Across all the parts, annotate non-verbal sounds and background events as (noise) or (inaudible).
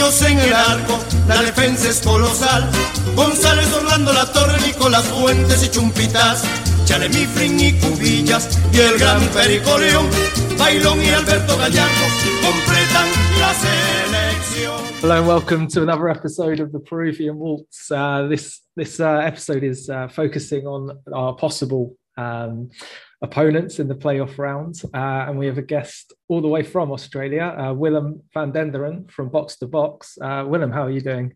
niños en el arco, la defensa es colosal. González, Orlando, La Torre, Nicolás Fuentes y Chumpitas. Chalemifrin y Cubillas y el gran Perico León, Bailón y Alberto Gallardo completan la selección. Hello and welcome to another episode of the Peruvian Waltz. Uh, this this uh, episode is uh, focusing on our possible um, opponents in the playoff rounds. uh, and we have a guest all the way from Australia, uh, Willem van Denderen from Box to Box. Uh, Willem, how are you doing?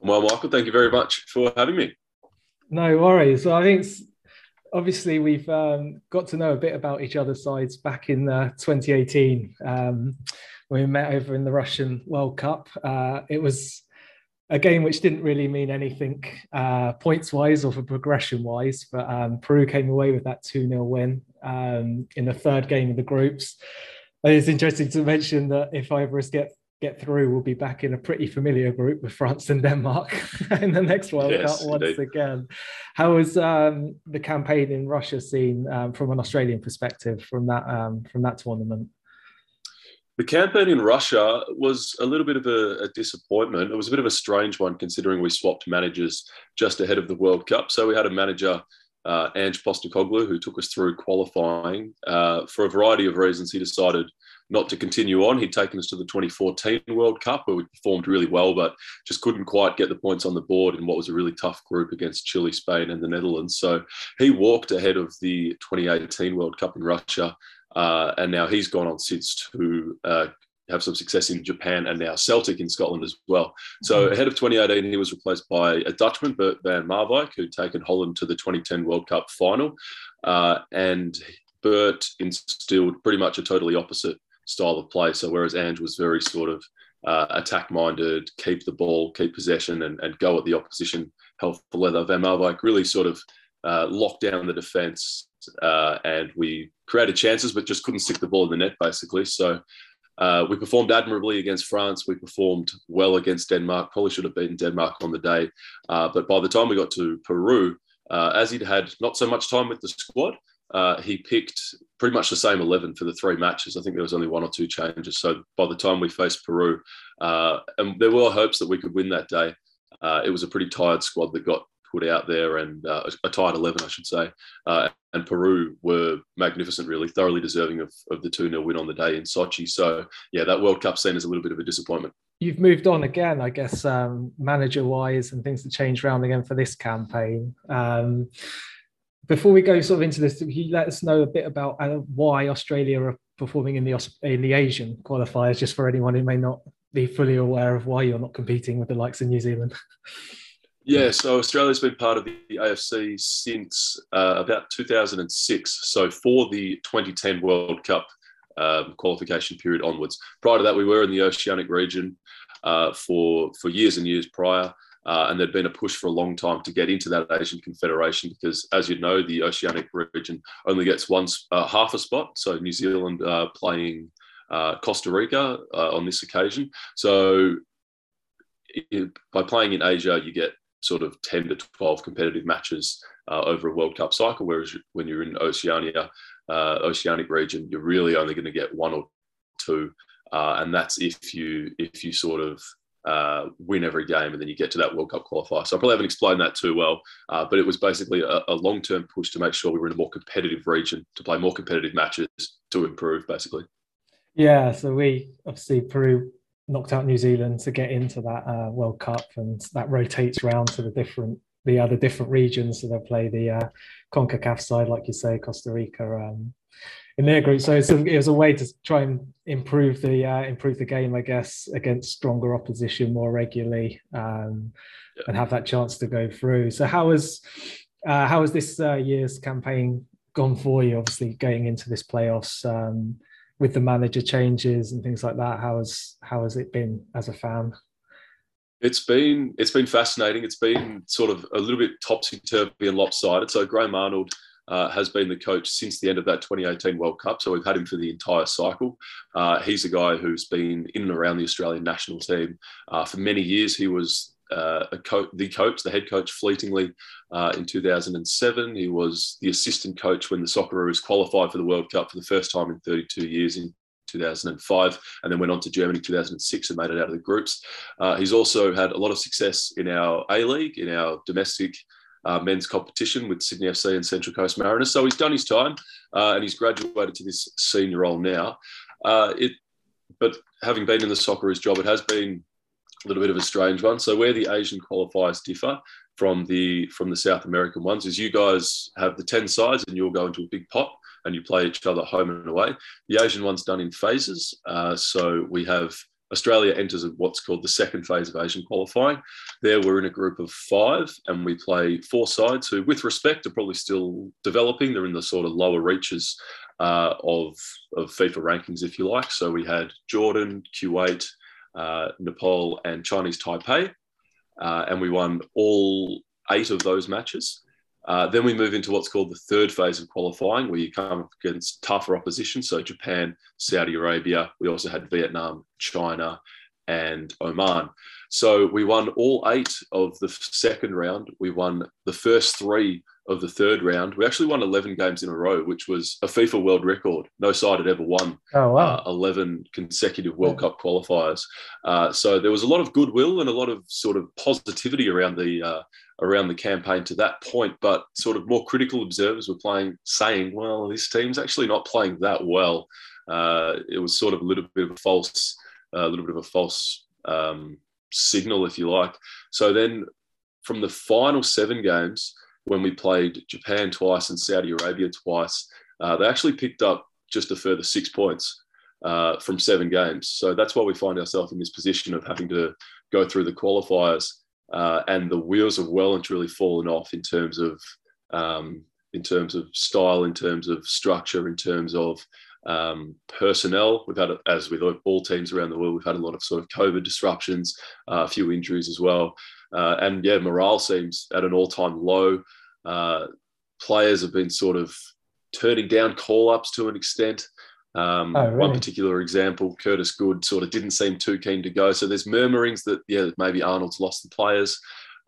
Well, Michael, thank you very much for having me. No worries. Well, I think obviously we've um, got to know a bit about each other's sides back in uh, 2018 um, when we met over in the Russian World Cup. Uh, it was a game which didn't really mean anything uh, points wise or for progression wise, but um, Peru came away with that 2 0 win um, in the third game of the groups. It's interesting to mention that if Ivory get get through, we'll be back in a pretty familiar group with France and Denmark (laughs) in the next World yes, Cup once indeed. again. How was um, the campaign in Russia seen um, from an Australian perspective from that um, from that tournament? The campaign in Russia was a little bit of a, a, disappointment. It was a bit of a strange one considering we swapped managers just ahead of the World Cup. So we had a manager, uh, Ange Postecoglou, who took us through qualifying. Uh, for a variety of reasons, he decided not to continue on. He'd taken us to the 2014 World Cup where we performed really well, but just couldn't quite get the points on the board in what was a really tough group against Chile, Spain, and the Netherlands. So he walked ahead of the 2018 World Cup in Russia. Uh, and now he's gone on since to uh, have some success in Japan and now Celtic in Scotland as well. So mm-hmm. ahead of 2018, he was replaced by a Dutchman, Bert van Marwijk, who'd taken Holland to the 2010 World Cup final. Uh, and Bert instilled pretty much a totally opposite style of play. So whereas Ange was very sort of uh, attack minded, keep the ball, keep possession, and, and go at the opposition hell for leather, Van Marwijk really sort of uh, locked down the defence uh, and we created chances but just couldn't stick the ball in the net basically. So uh, we performed admirably against France. We performed well against Denmark. Probably should have beaten Denmark on the day. Uh, but by the time we got to Peru, uh, as he'd had not so much time with the squad, uh, he picked pretty much the same 11 for the three matches. I think there was only one or two changes. So by the time we faced Peru, uh, and there were hopes that we could win that day, it was a pretty tired squad that got put out there and uh, a tired 11, I should say. Uh, and Peru were magnificent, really, thoroughly deserving of, of the 2 0 win on the day in Sochi. So, yeah, that World Cup scene is a little bit of a disappointment. You've moved on again, I guess, um, manager wise, and things have changed around again for this campaign. Um, before we go sort of into this, can you let us know a bit about uh, why Australia are performing in the in the Asian qualifiers, just for anyone who may not be fully aware of why you're not competing with the likes of New Zealand? (laughs) Yeah, so Australia's been part of the AFC since uh, about 2006. So for the 2010 World Cup um, qualification period onwards. Prior to that, we were in the Oceanic region uh, for for years and years prior. Uh, and there'd been a push for a long time to get into that Asian Confederation because, as you know, the Oceanic region only gets one uh, half a spot. So New Zealand uh, playing uh, Costa Rica uh, on this occasion. So it, by playing in Asia, you get sort of 10 to 12 competitive matches uh, over a World Cup cycle, whereas when you're in Oceania, Oceanic region, you're really only going to get one or two. and that's if you if you sort of uh, win every game, and then you get to that World Cup qualifier. So I probably haven't explained that too well, uh, but it was basically a, a long term push to make sure we were in a more competitive region to play more competitive matches to improve, basically. Yeah, so we obviously Peru knocked out New Zealand to get into that uh, World Cup, and that rotates around to the different the other different regions. So they'll play the uh, CONCACAF side, like you say, Costa Rica, um, in their group. So a, it was a way to try and improve the uh, improve the game, I guess, against stronger opposition more regularly, um, yeah. and have that chance to go through. So how was uh, how has this uh, year's campaign gone for you? Obviously, going into this playoffs um, with the manager changes and things like that. How has how has it been as a fan? It's been it's been fascinating. It's been sort of a little bit topsy turvy and lopsided. So Graham Arnold uh, has been the coach since the end of that 2018 World Cup. So we've had him for the entire cycle. Uh, he's a guy who's been in and around the Australian national team uh, for many years. He was uh, co- the coach, the head coach, fleetingly uh, in 2007. He was the assistant coach when the Socceroos qualified for the World Cup for the first time in 32 years in 2005, and then went on to Germany 2006 and made it out of the groups. Uh, he's also had a lot of success in our A League, in our domestic uh, men's competition with Sydney FC and Central Coast Mariners. So he's done his time uh, and he's graduated to this senior role now. Uh, it, but having been in the Socceroos job, it has been a little bit of a strange one. So where the Asian qualifiers differ from the from the South American ones is you guys have the ten sides and you'll go into a big pot and you play each other home and away. The Asian one's done in phases. Uh, so we have Australia enters what's called the second phase of Asian qualifying. There, we're in a group of five, and we play four sides who, with respect, are probably still developing. They're in the sort of lower reaches uh, of, of FIFA rankings, if you like. So we had Jordan, Kuwait, uh, Nepal, and Chinese Taipei, uh, and we won all eight of those matches. Uh, then we move into what's called the third phase of qualifying, where you come against tougher opposition. So Japan, Saudi Arabia. We also had Vietnam, China, and Oman. So we won all eight of the second round. We won the first three of the third round. We actually won 11 games in a row, which was a FIFA world record. No side had ever won oh, wow. uh, 11 consecutive World yeah. Cup qualifiers. Uh, so there was a lot of goodwill and a lot of sort of positivity around the uh, around the campaign to that point. But sort of more critical observers were playing, saying, "Well, this team's actually not playing that well." Uh, it was sort of a little bit of a false, a little bit of a false um, signal, if you like. So then, from the final seven games when we played Japan twice and Saudi Arabia twice, uh, they actually picked up just a further six points uh, from seven games. So that's why we find ourselves in this position of having to go through the qualifiers, uh, and the wheels have well and truly fallen off in terms of um, in terms of style, in terms of structure, in terms of um, personnel. We've had, as with all teams around the world, we've had a lot of sort of COVID disruptions, uh, a few injuries as well. Uh, and yeah, morale seems at an all time low. Uh, players have been sort of turning down call ups to an extent. Um, oh, really? One particular example, Curtis Good sort of didn't seem too keen to go. So there's murmurings that, yeah, maybe Arnold's lost the players.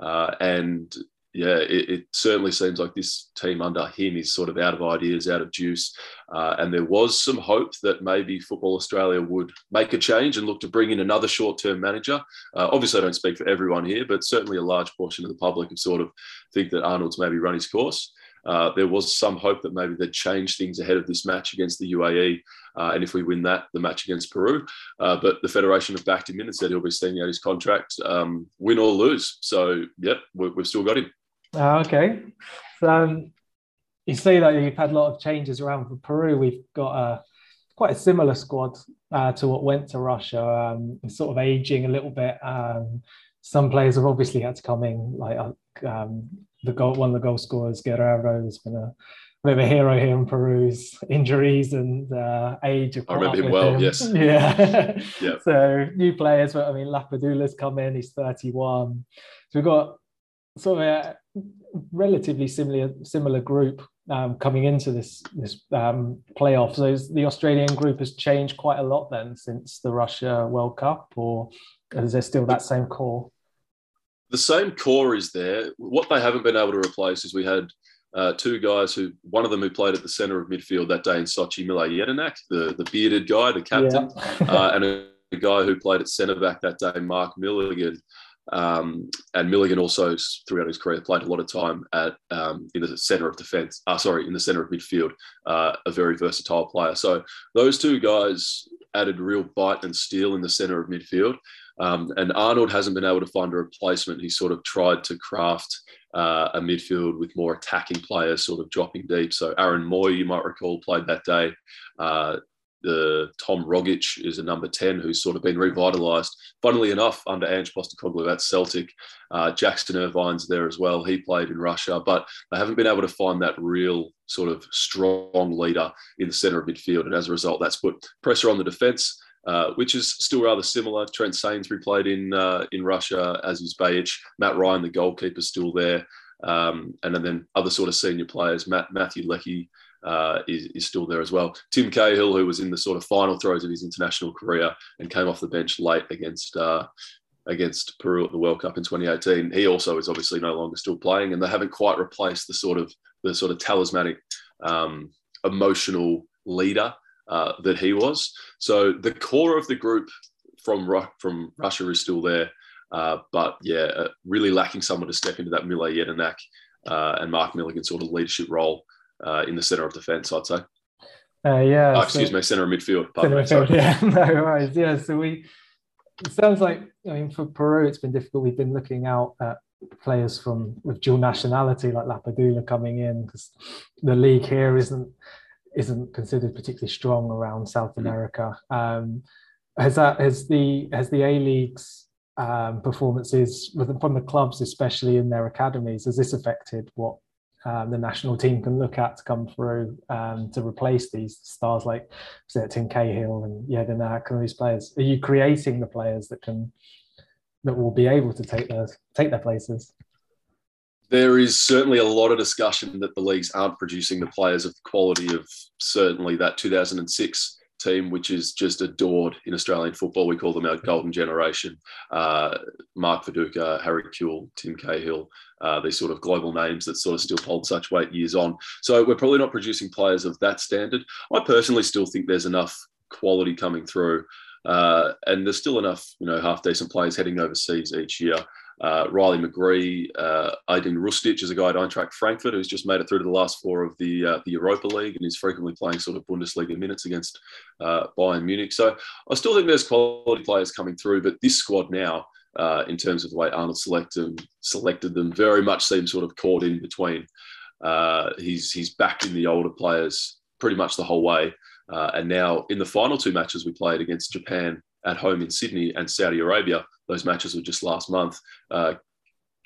Uh, and yeah, it, it, certainly seems like this team under him is sort of out of ideas, out of juice. Uh, and there was some hope that maybe Football Australia would make a change and look to bring in another short term manager. Uh, obviously, I don't speak for everyone here, but certainly a large portion of the public have sort of think that Arnold's maybe run his course. Uh, there was some hope that maybe they'd change things ahead of this match against the UAE. Uh, and if we win that, the match against Peru. Uh, but the Federation have backed him in and said he'll be staying out his contract, um, win or lose. So, yep, we, have still got him. Oh, okay. So, um, you say that you've had a lot of changes around for Peru. We've got a quite a similar squad uh, to what went to Russia. Um, sort of aging a little bit. Um, some players have obviously had to come in, like um, the goal, one of the goal scorers, Guerrero, has been a bit of a hero here in Peru's injuries and uh, age. I remember him well, him. yes. (laughs) Yeah. yeah. so new players, but I mean, Lapadula's come in, he's 31. So we've got sort of a relatively similar similar group um, coming into this this um, playoff. So the Australian group has changed quite a lot then since the Russia World Cup, or is there still that same core? The same core is there. What they haven't been able to replace is we had uh, two guys who, one of them who played at the centre of midfield that day in Sochi, Mile Jedinak, the, the bearded guy, the captain, yeah. uh, and a, a, guy who played at centre back that day, Mark Milligan. Um, and Milligan also, throughout his career, played a lot of time at um, in the centre of defence. Uh, sorry, in the centre of midfield. Uh, a very versatile player. So those two guys added real bite and steel in the centre of midfield. Um, and Arnold hasn't been able to find a replacement. He sort of tried to craft uh, a midfield with more attacking players, sort of dropping deep. So Aaron Mooy, you might recall, played that day. Uh, the Tom Rogic is a number 10 who's sort of been revitalised. Funnily enough, under Ange Postecoglou at Celtic, uh, Jackson Irvine's there as well. He played in Russia, but they haven't been able to find that real sort of strong leader in the centre of midfield. And as a result, that's put pressure on the defence. Uh, which is still rather similar. Trent Sainsbury played in uh, in Russia, as is Behich. Matt Ryan, the goalkeeper, still there, um, and then other sort of senior players. Matt Matthew Leckie uh, is, is still there as well. Tim Cahill, who was in the sort of final throes of his international career and came off the bench late against uh, against Peru at the World Cup in 2018. He also is obviously no longer still playing, and they haven't quite replaced the sort of the sort of talismanic um, emotional leader uh, that he was. So the core of the group from from Russia is still there, uh, but yeah, uh, really lacking someone to step into that Mile Jedinak uh, and Mark Milligan sort of leadership role uh, in the centre of defence. I'd say. Uh, yeah. Oh, excuse so, me, centre of midfield. Centre of midfield. (laughs) Yeah. no worries. Yeah. So we. It sounds like I mean for Peru it's been difficult. We've been looking out at players from with dual nationality like Lapadula coming in because the league here isn't isn't considered particularly strong around South mm-hmm. America. Um, has that has the has the A League's um, performances from the clubs, especially in their academies, has this affected what um, the national team can look at to come through um, to replace these stars like say, Tim Cahill and Jedinak and these players? Are you creating the players that can that will be able to take their take their places? There is certainly a lot of discussion that the leagues aren't producing the players of the quality of certainly that 2006 team, which is just adored in Australian football. We call them our golden generation. Uh, Mark Viduka, Harry Kewell, Tim Cahill, uh, these sort of global names that sort of still hold such weight years on. So we're probably not producing players of that standard. I personally still think there's enough quality coming through. Uh, and there's still enough, you know, half decent players heading overseas each year uh, Riley McGree, uh, Hrustic is a guy at Eintracht Frankfurt who's just made it through to the last four of the uh, the Europa League and is frequently playing sort of Bundesliga minutes against uh, Bayern Munich. So I still think there's quality players coming through, but this squad now, uh, in terms of the way Arnold selected selected them, very much seems sort of caught in between. Uh, he's he's backed in the older players pretty much the whole way, and now in the final two matches we played against Japan at home in Sydney and Saudi Arabia those matches were just last month. Uh,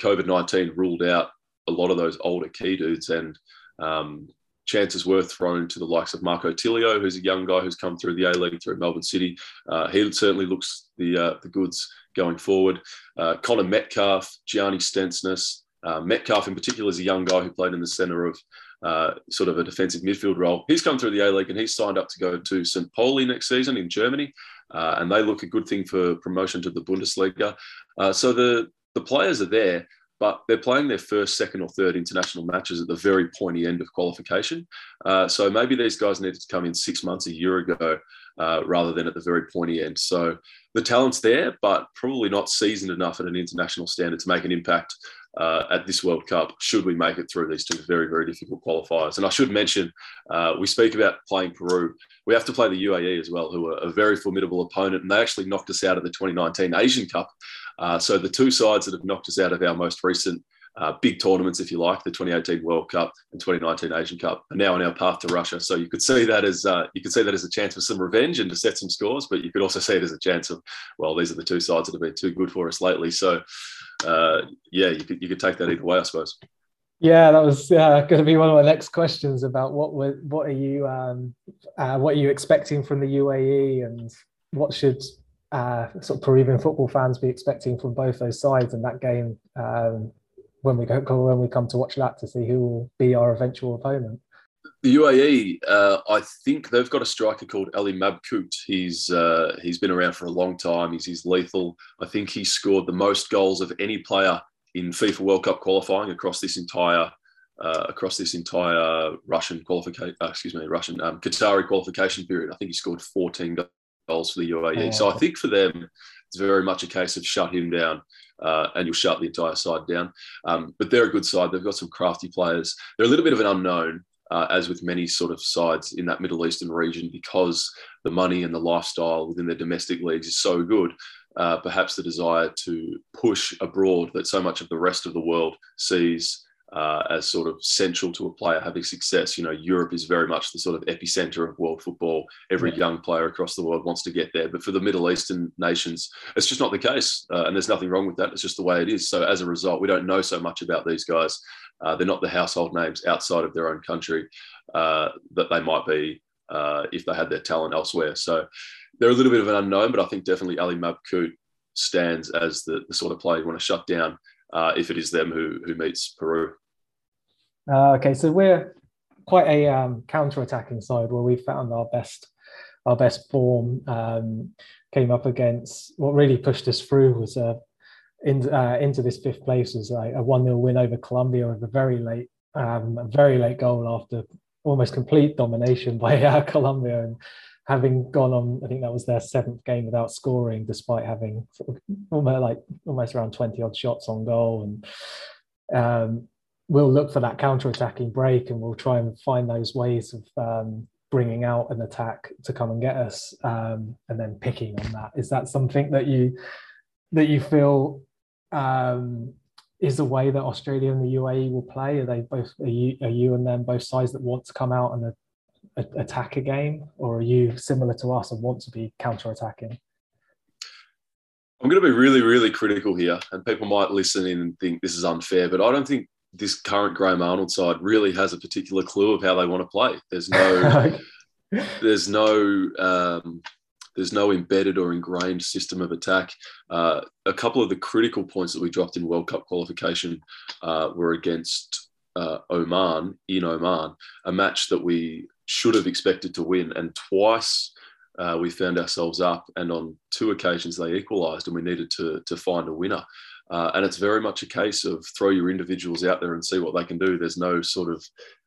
COVID 19 ruled out a lot of those older key dudes, and um, chances were thrown to the likes of Marco Tilio, who's a young guy who's come through the A League through Melbourne City. Uh, he certainly looks the uh, the goods going forward. Uh, Connor Metcalfe, Gianni Stensness. Uh, Metcalfe, in particular, is a young guy who played in the centre of uh, sort of a defensive midfield role. He's come through the A League and he's signed up to go to St. Pauli next season in Germany uh, and they look a good thing for promotion to the Bundesliga. Uh, so the the players are there, but they're playing their first, second, or third international matches at the very pointy end of qualification. Uh, so maybe these guys needed to come in six months, a year ago, uh, rather than at the very pointy end. So the talent's there, but probably not seasoned enough at an international standard to make an impact uh, at this World Cup, should we make it through these two very, very difficult qualifiers. And I should mention, uh, we speak about playing Peru. We have to play the UAE as well, who are a very formidable opponent. And they actually knocked us out of the 2019 Asian Cup. Uh, so the two sides that have knocked us out of our most recent uh, big tournaments, if you like, the 2018 World Cup and 2019 Asian Cup, are now on our path to Russia. So you could see that as uh, you could see that as a chance for some revenge and to set some scores, but you could also see it as a chance of, well, these are the two sides that have been too good for us lately. So uh, yeah, you could you could take that either way, I suppose. Yeah, that was uh, going to be one of my next questions about what were, what are you um, uh, what are you expecting from the UAE and what should uh, sort of Peruvian football fans be expecting from both those sides in that game um, when we go when we come to watch that to see who will be our eventual opponent. The UAE, uh, I think they've got a striker called Ali Mabkhout. He's uh, he's been around for a long time. He's he's lethal. I think he scored the most goals of any player in FIFA World Cup qualifying across this entire uh, across this entire Russian qualification. Uh, excuse me, Russian um, Qatari qualification period. I think he scored 14 goals for the UAE. So I think for them, it's very much a case of shut him down. Uh, and you'll shut the entire side down. Um, but they're a good side. They've got some crafty players. They're a little bit of an unknown, uh, as with many sort of sides in that Middle Eastern region, because the money and the lifestyle within their domestic leagues is so good. Uh, perhaps the desire to push abroad that so much of the rest of the world sees uh, as sort of central to a player having success. You know, Europe is very much the sort of epicenter of world football. Every yeah. young player across the world wants to get there. But for the Middle Eastern nations, it's just not the case. Uh, and there's nothing wrong with that. It's just the way it is. So as a result, we don't know so much about these guys. Uh, they're not the household names outside of their own country uh, that they might be uh, if they had their talent elsewhere. So they're a little bit of an unknown, but I think definitely Ali Mabkhout stands as the, the sort of player you want to shut down uh, if it is them who who meets Peru. Uh, okay, so we're quite a um, counter-attacking side where we found our best our best form. Um, came up against what really pushed us through was uh, in, uh, into this fifth place was a, one 0 win over Colombia with a very late um, a very late goal after almost complete domination by uh, Colombia and having gone on, I think that was their seventh game without scoring, despite having almost like almost around 20 odd shots on goal. And um, we'll look for that counter-attacking break and we'll try and find those ways of um, bringing out an attack to come and get us um, and then picking on that. Is that something that you that you feel um, is the way that Australia and the UAE will play? Are they both are you, are you and them both sides that want to come out and attack a game, or are you similar to us and want to be counter-attacking? I'm going to be really, really critical here, and people might listen in and think this is unfair, but I don't think this current Graham Arnold side really has a particular clue of how they want to play. There's no, (laughs) there's no, um, there's no embedded or ingrained system of attack. Uh, a couple of the critical points that we dropped in World Cup qualification uh, were against uh, Oman in Oman, a match that we should have expected to win. And twice uh, we found ourselves up, and on two occasions they equalised, and we needed to, to find a winner. Uh, and it's very much a case of throw your individuals out there and see what they can do. There's no sort of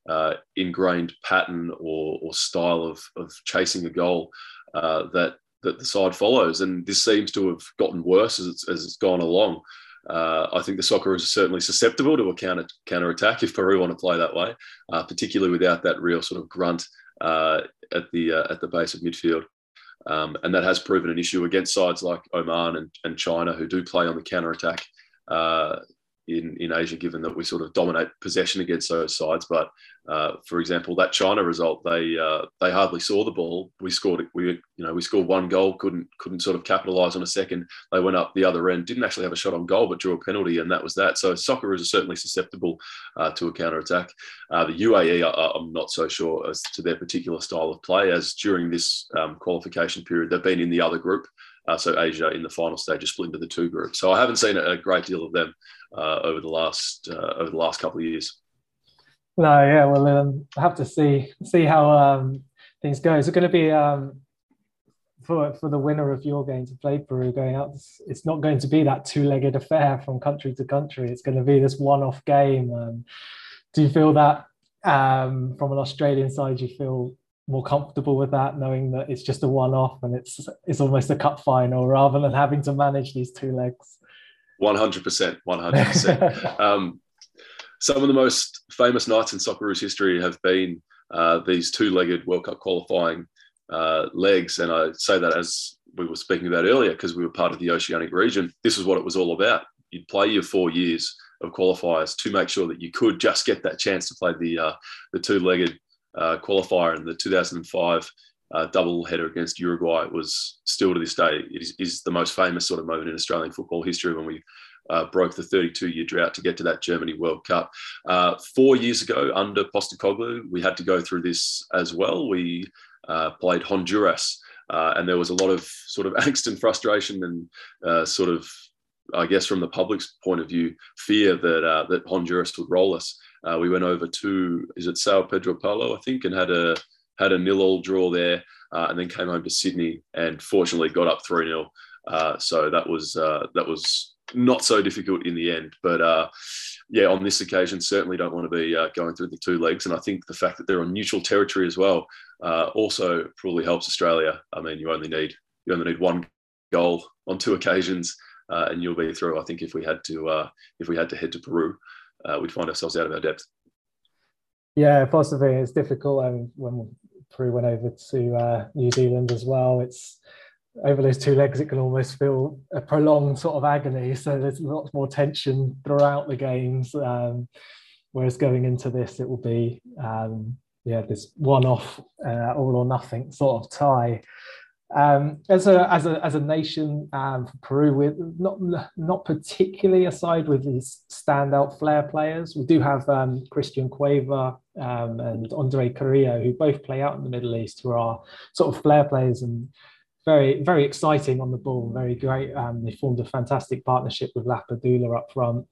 uh, ingrained pattern or, or style of, of chasing a goal uh, that that the side follows. And this seems to have gotten worse as as it's gone along. Uh, I think the Socceroos are certainly susceptible to a counter counter attack if Peru want to play that way, uh, particularly without that real sort of grunt uh, at the uh, at the base of midfield. Um, and that has proven an issue against sides like Oman and, and China, who do play on the counter attack uh, in, in Asia, given that we sort of dominate possession against those sides. But uh, for example, that China result, they uh, they hardly saw the ball. We scored, we you know, we scored one goal, couldn't couldn't sort of capitalise on a second. They went up the other end, didn't actually have a shot on goal, but drew a penalty, and that was that. So soccer is certainly susceptible uh, to a counter attack. Uh, the UAE, I, am not so sure as to their particular style of play, as during this um, qualification period, they've been in the other group. Uh, so Asia in the final stage is split into the two groups. So I haven't seen a, great deal of them uh, over the last uh, over the last couple of years. No, yeah, well, um, I have to see see how um, things go. Is it going to be um, for for the winner of your game to play Peru going out? It's, it's not going to be that two-legged affair from country to country. It's going to be this one-off game. Um, do you feel that um, from an Australian side? You feel more comfortable with that, knowing that it's just a one-off and it's it's almost a cup final rather than having to manage these two legs. One hundred percent, one hundred percent. (laughs) Um, some of the most famous nights in Socceroos history have been uh, these two-legged World Cup qualifying uh, legs, and I say that as we were speaking about earlier because we were part of the Oceanic region. This is what it was all about. You'd play your four years of qualifiers to make sure that you could just get that chance to play the uh, the two-legged uh, qualifier in the 2005 uh, double header against Uruguay was still to this day is, is, the most famous sort of moment in Australian football history when we uh, broke the 32 year drought to get to that Germany World Cup. Uh, four years ago, under Postecoglou, we had to go through this as well. We uh, played Honduras, uh, and there was a lot of sort of (laughs) angst and frustration and uh, sort of, I guess, from the public's point of view, fear that that Honduras would roll us. We went over to is it Sao Pedro Pablo, I think, and had a had a nil all draw there, and then came home to Sydney and fortunately got up three 0 so that was that was not so difficult in the end. But uh, yeah, on this occasion, certainly don't want to be uh, going through the two legs. And I think the fact that they're on neutral territory as well uh, also probably helps Australia. I mean, you only need you only need one goal on two occasions, uh, and you'll be through. I think if we had to uh, if we had to head to Peru, uh, we'd find ourselves out of our depth. Yeah, possibly it's difficult. Um, when Peru went over to New Zealand as well, it's over those two legs, it can almost feel a prolonged sort of agony. So there's lots more tension throughout the games. Um, whereas going into this, it will be um, yeah this one-off, uh, all or nothing sort of tie. Um, as a as a as a nation, um, Peru, we're not not particularly aside with these standout flair players. We do have um, Christian Cueva um, and Andre Carrillo, who both play out in the Middle East, who are sort of flair players and very very exciting on the ball, very great. Um, they formed a fantastic partnership with Lapadula up front.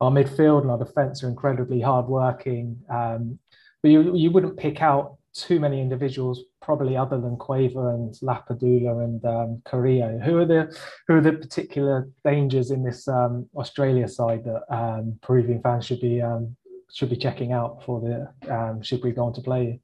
Our midfield and our defence are incredibly hardworking. Um, but you, you wouldn't pick out too many individuals, probably other than Cueva and Lapadula and um, Carrillo. Who are the who are the particular dangers in this um, Australia side that um, Peruvian fans should be um, should be checking out for the um, should we go on to play?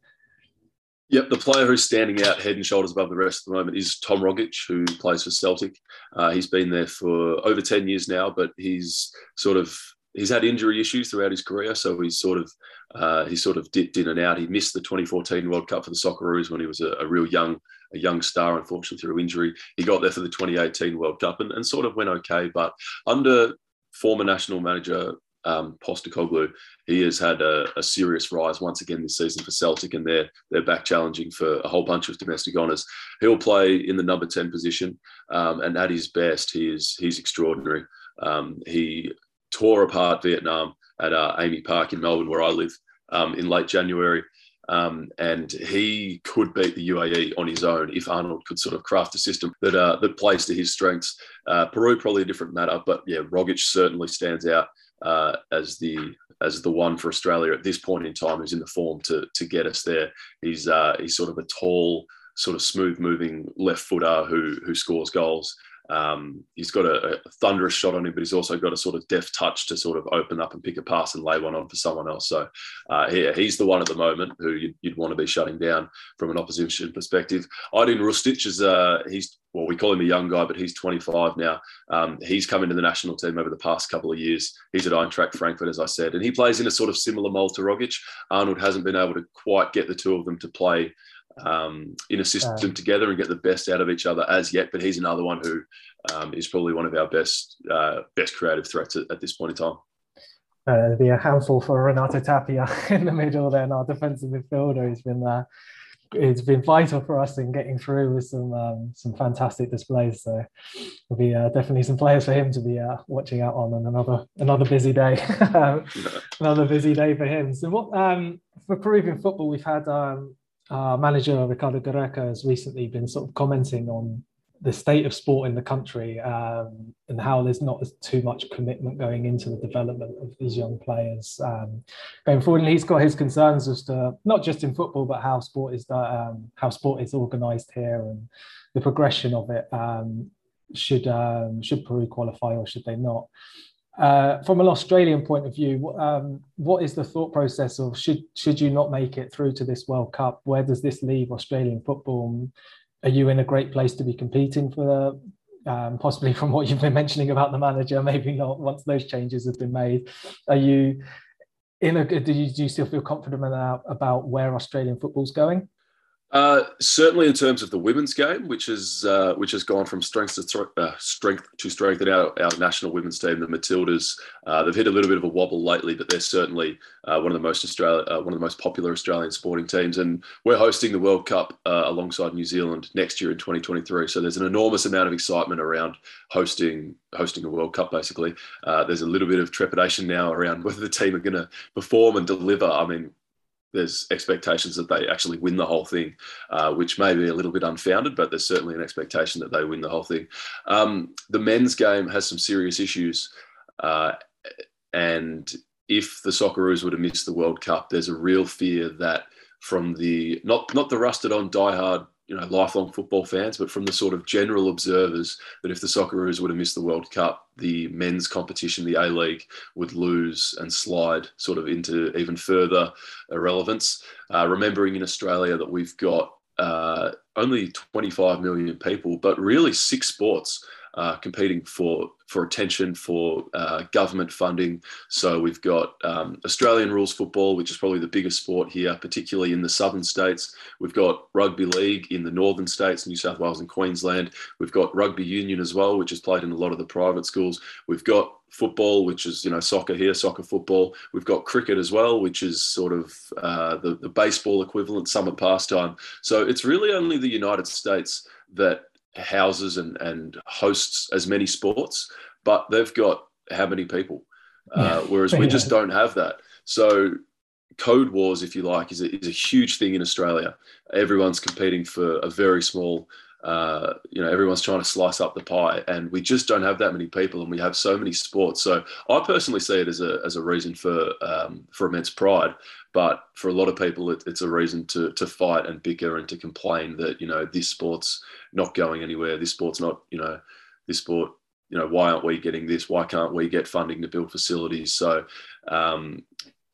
Yep, the player who's standing out head and shoulders above the rest at the moment is Tom Rogic, who plays for Celtic. Uh, he's been there for over 10 years now, but he's sort of he's had injury issues throughout his career, so he's sort of uh, he sort of dipped in and out. He missed the 2014 World Cup for the Socceroos when he was a, a, real young a young star, unfortunately through injury. He got there for the 2018 World Cup and, and sort of went okay, but under former national manager um, Postecoglou, he has had a, a, serious rise once again this season for Celtic, and they're they're back challenging for a whole bunch of domestic honours. He'll play in the number ten position, um, and at his best, he is he's extraordinary. Um, he tore apart Vietnam at uh, AAMI Park in Melbourne, where I live, um, in late January. Um, and he could beat the UAE on his own if Arnold could sort of craft a system that uh, that plays to his strengths. Uh, Peru probably a different matter, but yeah, Rogic certainly stands out uh, as the as the one for Australia at this point in time who's in the form to to get us there. He's uh, he's sort of a tall, sort of smooth moving left footer who who scores goals. Um, he's got a, a, thunderous shot on him, but he's also got a sort of deft touch to sort of open up and pick a pass and lay one on for someone else. So, uh, yeah, he's the one at the moment who you'd, you'd, want to be shutting down from an opposition perspective. Ajdin Hrustic is uh, he's well, we call him a young guy, but he's 25 now. Um, he's come into the national team over the past couple of years. He's at Eintracht Frankfurt, as I said, and he plays in a sort of similar mold to Rogic. Arnold hasn't been able to quite get the two of them to play um, in a system um, together and get the best out of each other as yet. But he's another one who um, is probably one of our best uh, best creative threats at, at, this point in time. Uh, it'd be a handful for Renato Tapia (laughs) in the middle then our defensive midfielder. He's been uh, it's been vital for us in getting through with some um, some fantastic displays. So there'll be uh, definitely some players for him to be uh, watching out on, and another another busy day, (laughs) another busy day for him. So what um, for Peruvian football, we've had um, our manager Ricardo Gareca has recently been sort of commenting on the state of sport in the country um, and how there's not too much commitment going into the development of these young players um, going forward. And he's got his concerns as to not just in football, but how sport is um, how sport is organised here and the progression of it. Um, should um, should Peru qualify or should they not? Uh, from an Australian point of view, um, what is the thought process of should should you not make it through to this World Cup? Where does this leave Australian football? Are you in a great place to be competing for um, possibly from what you've been mentioning about the manager? Maybe not once those changes have been made. Are you in a? Do you, do you still feel confident about, about where Australian football's going? Uh, certainly, in terms of the women's game, which is uh, which has gone from strength to uh, strength to strength in our, our national women's team, the Matildas, uh, they've hit a little bit of a wobble lately, but they're certainly uh, one of the most Australia, one of the most popular Australian sporting teams. And we're hosting the World Cup alongside New Zealand next year in 2023. So there's an enormous amount of excitement around hosting hosting a World Cup. Basically, there's a little bit of trepidation now around (laughs) whether the team are going to perform and deliver. I mean, there's expectations that they actually win the whole thing, uh, which may be a little bit unfounded, but there's certainly an expectation that they win the whole thing. Um, the men's game has some serious issues, uh, and if the Socceroos were to miss the World Cup, there's a real fear that from the not not the rusted on diehard you know lifelong football fans, but from the sort of general observers that if the Socceroos were to miss the World Cup, the men's competition, the A League, would lose and slide sort of into even further irrelevance. Uh, remembering in Australia that we've got uh, only 25 million people, but really six sports uh, competing for for attention for uh, government funding. So we've got um, Australian rules football, which is probably the biggest sport here, particularly in the southern states. We've got rugby league in the northern states, New South Wales and Queensland. We've got rugby union as well, which is played in a lot of the private schools. We've got football, which is you know soccer here, soccer football. We've got cricket as well, which is sort of uh, the the baseball equivalent, summer pastime. So it's really only the United States that houses and, and hosts as many sports, but they've got how many people? Uh, whereas we just don't have that. So code wars, if you like, is a, is a huge thing in Australia. Everyone's competing for a very small, uh, you know, everyone's trying to slice up the pie, and we just don't have that many people, and we have so many sports. So I personally see it as a as a reason for um, for immense pride. But for a lot of people, it, it's a reason to to fight and bicker and to complain that you know this sport's not going anywhere. This sport's not you know this sport. You know why aren't we getting this? Why can't we get funding to build facilities? So um,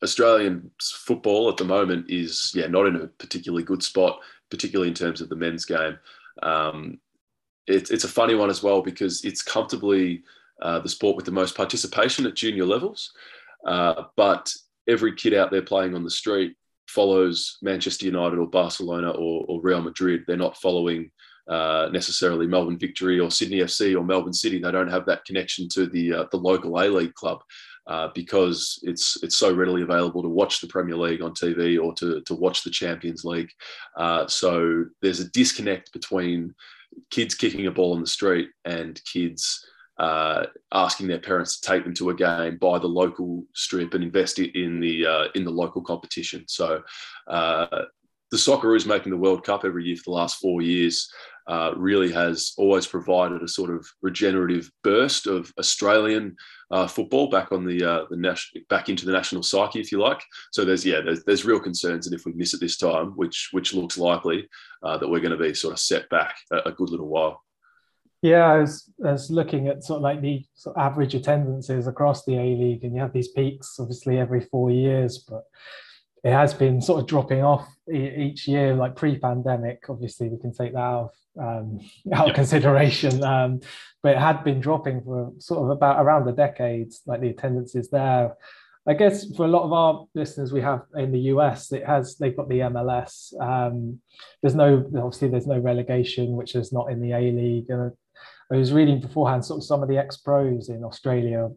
Australian football at the moment is yeah not in a particularly good spot, particularly in terms of the men's game. Um, it, it's a funny one as well because it's comfortably uh, the sport with the most participation at junior levels, uh, but every kid out there playing on the street follows Manchester United or Barcelona or, or Real Madrid. They're not following uh, necessarily Melbourne Victory or Sydney FC or Melbourne City. They don't have that connection to the uh, the local A League club uh, because it's it's so readily available to watch the Premier League on TV or to to watch the Champions League. Uh, so there's a disconnect between kids kicking a ball in the street and kids uh, asking their parents to take them to a game, buy the local strip, and invest it in the uh, in the local competition. So, uh, the Socceroos making the World Cup every year for the last four years uh, really has always provided a sort of regenerative burst of Australian uh, football back on the uh, the national back into the national psyche, if you like. So there's yeah, there's, there's real concerns, and if we miss it this time, which which looks likely, that we're going to be sort of set back a, a good little while. Yeah, I was, I was looking at sort of like the sort of average attendances across the A League, and you have these peaks obviously every four years, but it has been sort of dropping off each year. Like pre-pandemic, obviously we can take that out um, (laughs) out of consideration, um, but it had been dropping for sort of about around a decade. Like the attendance is there. I guess for a lot of our listeners we have in the US, it has they've got the MLS. Um, there's no obviously there's no relegation, which is not in the A League. Uh, I was reading beforehand sort of some of the ex pros in Australia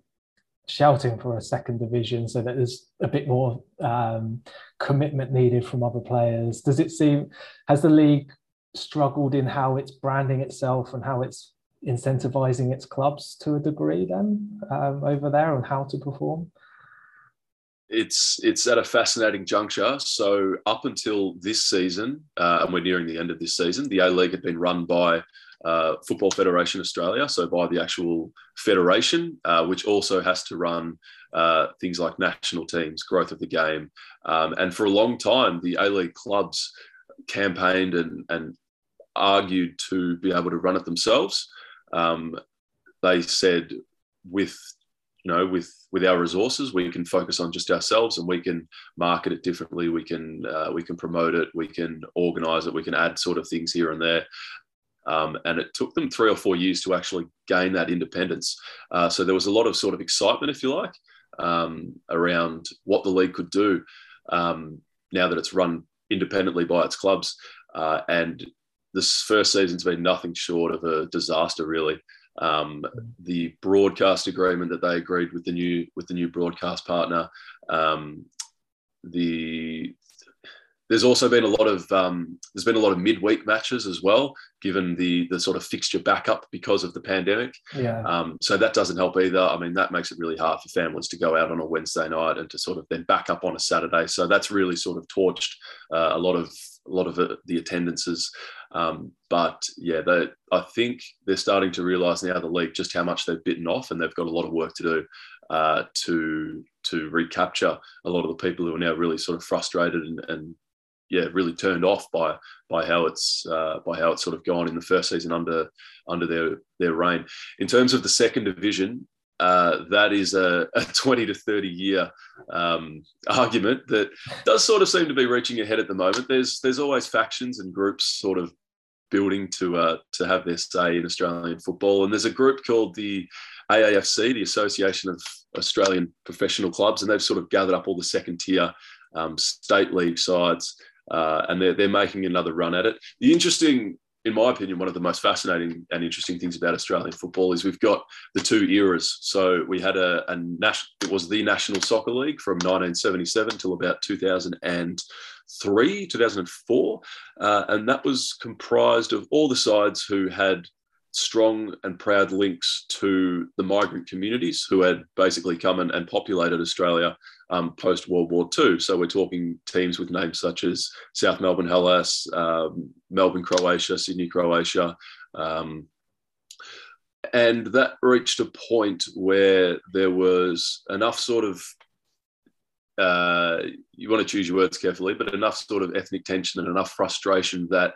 shouting for a second division so that there's a bit more um, commitment needed from other players. Does it seem, has the league struggled in how it's branding itself and how it's incentivizing its clubs to a degree then um, over there on how to perform? It's it's at a fascinating juncture. So up until this season, uh, and we're nearing the end of this season, the A League had been run by uh, Football Federation Australia, so by the actual federation, uh, which also has to run uh, things like national teams, growth of the game. Um, and for a long time, the A League clubs campaigned and, and argued to be able to run it themselves. Um, they said, with you know, with with our resources, we can focus on just ourselves, and we can market it differently. We can uh, we can promote it. We can organise it. We can add sort of things here and there. Um, and it took them three or four years to actually gain that independence. Uh, so there was a lot of sort of excitement, if you like, um, around what the league could do um, now that it's run independently by its clubs. Uh, and this first season's been nothing short of a disaster, really. Um, the broadcast agreement that they agreed with the new with the new broadcast partner, um, the there's also been a lot of um, there's been a lot of midweek matches as well, given the the sort of fixture backup because of the pandemic. Yeah. Um, so that doesn't help either. I mean, that makes it really hard for families to go out on a Wednesday night and to sort of then back up on a Saturday. So that's really sort of torched uh, a lot of a lot of the attendances. Um, but yeah, they, I think they're starting to realise now the league just how much they've bitten off, and they've got a lot of work to do uh, to to recapture a lot of the people who are now really sort of frustrated and, and yeah, really turned off by by how it's uh, by how it's sort of gone in the first season under under their their reign. In terms of the second division, uh, that is a, a, 20 to 30 year um, argument that does sort of seem to be reaching ahead at the moment. There's there's always factions and groups sort of building to uh, to have their say in Australian football, and there's a group called the AAFC, the Association of Australian Professional Clubs, and they've sort of gathered up all the second tier um, state league sides uh, and they're, they're making another run at it. The interesting, in my opinion, one of the most fascinating and interesting things about Australian football is we've got the two eras. So we had a, a national, it was the National Soccer League from 1977 till about 2003, 2004, uh, and that was comprised of all the sides who had strong and proud links to the migrant communities who had basically come and, and populated Australia um, post World War II. So we're talking teams with names such as South Melbourne Hellas, um, Melbourne Croatia, Sydney Croatia. Um, and that reached a point where there was enough sort of uh, you want to choose your words carefully, but enough sort of ethnic tension and enough frustration that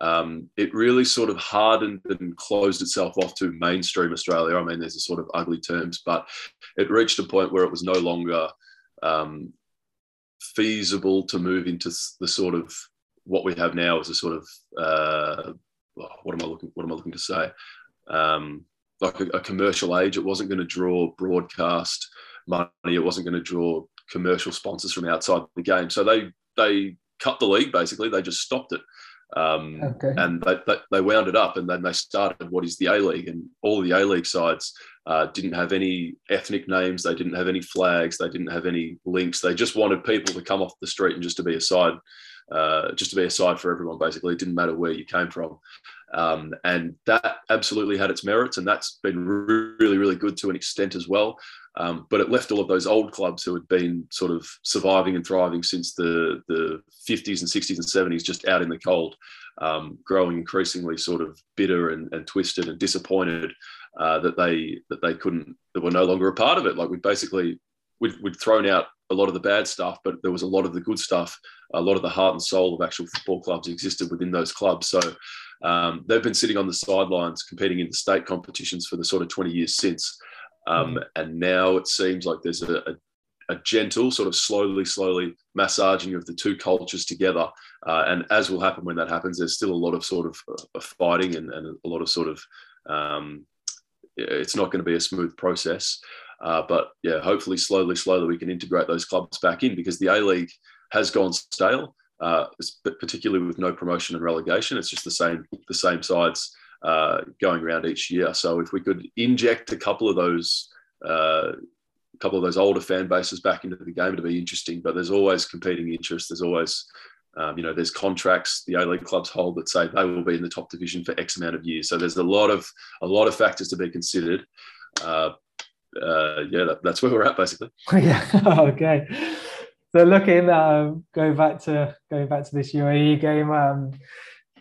um, it really sort of hardened and closed itself off to mainstream Australia. I mean, there's a sort of ugly terms, but it reached a point where it was no longer um, feasible to move into the sort of what we have now as a sort of uh, what am I looking what am I looking to say? Um, like a, a, commercial age. It wasn't going to draw broadcast money. It wasn't going to draw commercial sponsors from outside the game. So they they cut the league basically. They just stopped it. Um, okay. And they, they, they, wound it up and then they started what is the A League. And all the A League sides uh, didn't have any ethnic names, they didn't have any flags, they didn't have any links. They just wanted people to come off the street and just to be a side uh, just to be a side for everyone, basically. It didn't matter where you came from. Um, and that absolutely had its merits, and that's been really, really good to an extent as well. Um, but it left all of those old clubs who had been sort of surviving and thriving since the, the 50s and 60s and 70s just out in the cold, um, growing increasingly sort of bitter and, and twisted and disappointed uh, that they that they couldn't that were no longer a part of it. Like we basically we'd, we'd thrown out a lot of the bad stuff, but there was a lot of the good stuff. A lot of the heart and soul of actual football clubs existed within those clubs. So um, they've been sitting on the sidelines competing in the state competitions for the sort of 20 years since. Um, mm. and now it seems like there's a, a, a, gentle, sort of slowly, slowly massaging of the two cultures together. Uh, and as will happen when that happens, there's still a lot of sort of uh, fighting and, and, a lot of sort of, um, it's not going to be a smooth process. Uh, but yeah, hopefully, slowly, slowly, we can integrate those clubs back in because the A League has gone stale, uh, particularly with no promotion and relegation. It's just the same, the same sides uh, going around each year. So if we could inject a couple of those, uh, a couple of those older fan bases back into the game, it'd be interesting. But there's always competing interests. There's always um, you know, there's contracts the A League clubs hold that say they will be in the top division for X amount of years. So there's a lot of a lot of factors to be considered. Uh, uh, yeah, that, that's where we're at basically. (laughs) yeah. okay. So looking, um, going back to going back to this UAE game, um,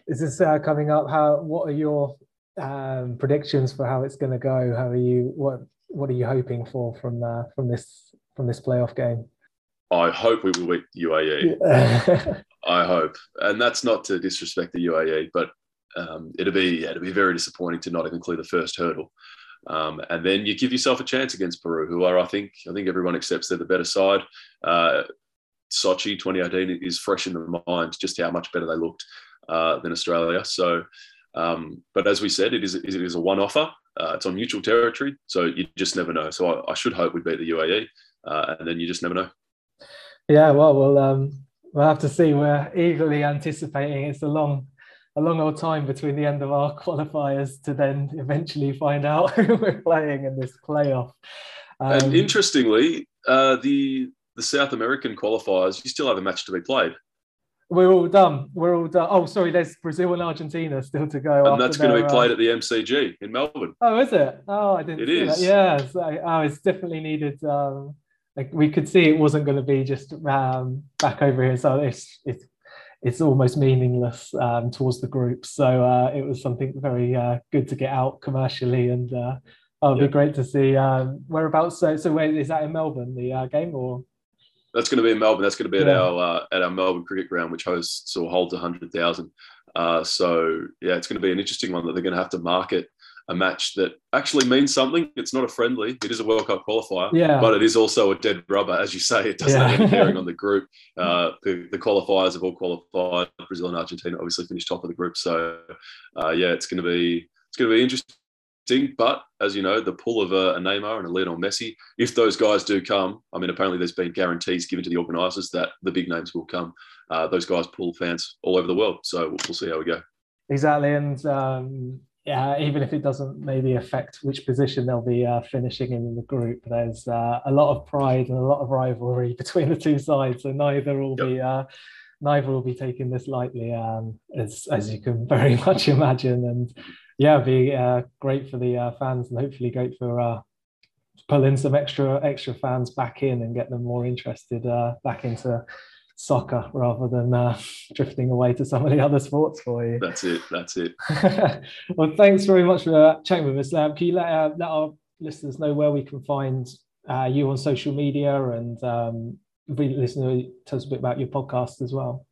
is this uh, coming up? How? What are your um, predictions for how it's going to go? How are you? What What are you hoping for from uh, from this from this playoff game? I hope we will beat UAE. (laughs) I hope, and that's not to disrespect the UAE, but um, it'll be yeah, it'll be very disappointing to not even clear the first hurdle. Um, and then you give yourself a chance against Peru, who are, I think, I think everyone accepts they're the better side. Uh, Sochi 2018 is fresh in the mind just how much better they looked uh, than Australia. So, um, but as we said, it is it is a one offer. Uh, it's on neutral territory, so you just never know. So I, I should hope we beat the UAE, uh, and then you just never know. Yeah, well, we'll um, we'll have to see. We're eagerly anticipating. It's a long a long old time between the end of our (laughs) qualifiers to then eventually find out (laughs) who we're playing in this playoff. Um, and interestingly, uh, the the South American qualifiers, you still have a match to be played. We're all done. We're all done. Oh, sorry, there's Brazil and Argentina still to go. And that's going to be played uh, at the MCG in Melbourne. Oh, is it? Oh, I didn't. It is. That. Yeah. So, oh, it's definitely needed. Um, like we could see, it wasn't going to be just um, back over here. So it's it's it's almost meaningless um, towards the group. So uh, it was something very uh, good to get out commercially, and uh, oh, it'd yeah. be great to see um, whereabouts. So, so where is that in Melbourne? The uh, game or? That's going to be in Melbourne. That's going to be at yeah. our uh, at our Melbourne Cricket Ground, which hosts or holds hundred thousand. Uh, so yeah, it's going to be an interesting one that they're going to have to market a match that actually means something. It's not a friendly. It is a World Cup qualifier, yeah. but it is also a dead rubber, as you say. It doesn't yeah. have any (laughs) bearing on the group. Uh, the, the, qualifiers have all qualified. Brazil and Argentina obviously finished top of the group, so uh, yeah, it's going to be it's going to be interesting. But as you know, the pull of a, a Neymar and a Lionel Messi, if those guys do come, I mean, apparently there's been guarantees given to the organisers that the big names will come. Uh, those guys pull fans all over the world, so we'll, we'll see how we go. Exactly, and um, yeah, even if it doesn't maybe affect which position they'll be uh, finishing in the group, there's uh, a lot of pride and a lot of rivalry (laughs) between the two sides. So neither will yep. be uh, neither will be taking this lightly, um, as as you can very (laughs) much imagine. And yeah, it'd be uh, great for the uh, fans and hopefully great for uh, pulling some extra extra fans back in and get them more interested back into soccer rather than uh, (laughs) drifting away to some of the other sports for you. That's it. That's it. (laughs) well, thanks very much for chatting with us. Um, can you let, uh, let our listeners know where we can find uh, you on social media and um, listen to tell us a bit about your podcast as well?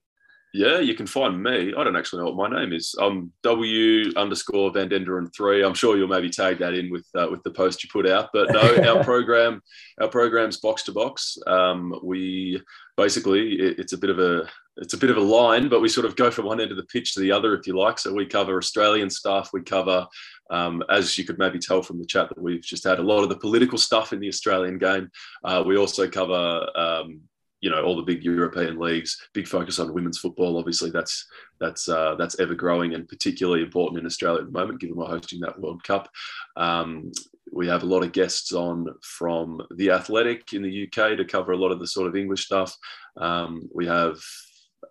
Yeah, you can find me. I don't actually know what my name is. I'm W underscore Van Denderen three. I'm sure you'll maybe tag that in with uh, with the post you put out. But no, our (laughs) program, our program's box to box. Um, we basically it, it's a bit of a it's a bit of a line, but we sort of go from one end of the pitch to the other, if you like. So we cover Australian stuff. We cover, um, as you could maybe tell from the chat that we've just had, a lot of the political stuff in the Australian game. Uh, we also cover um, you know all the big European leagues. Big focus on women's football. Obviously, that's that's uh, that's ever growing and particularly important in Australia at the moment, given we're hosting that World Cup. Um, we have a lot of guests on from the Athletic in the UK to cover a lot of the sort of English stuff. Um, we have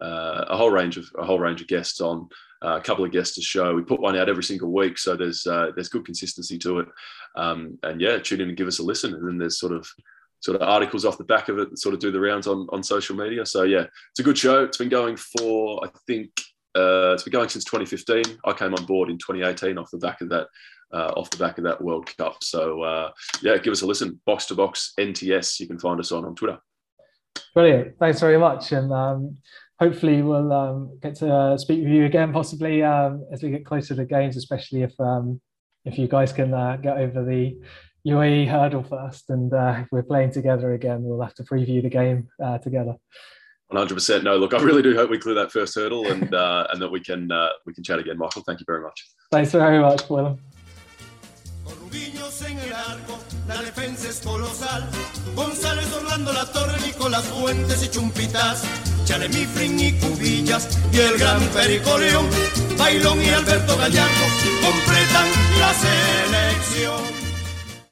uh, a whole range of a whole range of guests on. Uh, a couple of guests to show. We put one out every single week, so there's uh, there's good consistency to it. Um, and yeah, tune in and give us a listen. And then there's sort of sort of articles off the back of it sort of do the rounds on, on social media. So yeah, it's a good show. It's been going for I think uh, it's been going since 2015. I came on board in 2018 off the back of that uh, off the back of that World Cup. So uh, yeah, give us a listen. Box to box NTS. You can find us on on Twitter. Brilliant. Thanks very much. And um, hopefully we'll um, get to uh, speak with you again, possibly um, as we get closer to games, especially if um, if you guys can uh, get over the UAE hurdle first, and uh, if we're playing together again, we'll have to preview the game uh, together. One hundred percent. No, look, I really do hope we clear that first hurdle, and uh, (laughs) and that we can uh, we can chat again, Michael. Thank you very much. Thanks very much, Willem. la defensa es colosal. González, Orlando, La Torre, Nicolás Fuentes y Chumpitaz, Chalemifrin y Cubillas y el gran Perico León, Baylón y Alberto Gallardo completan la selección.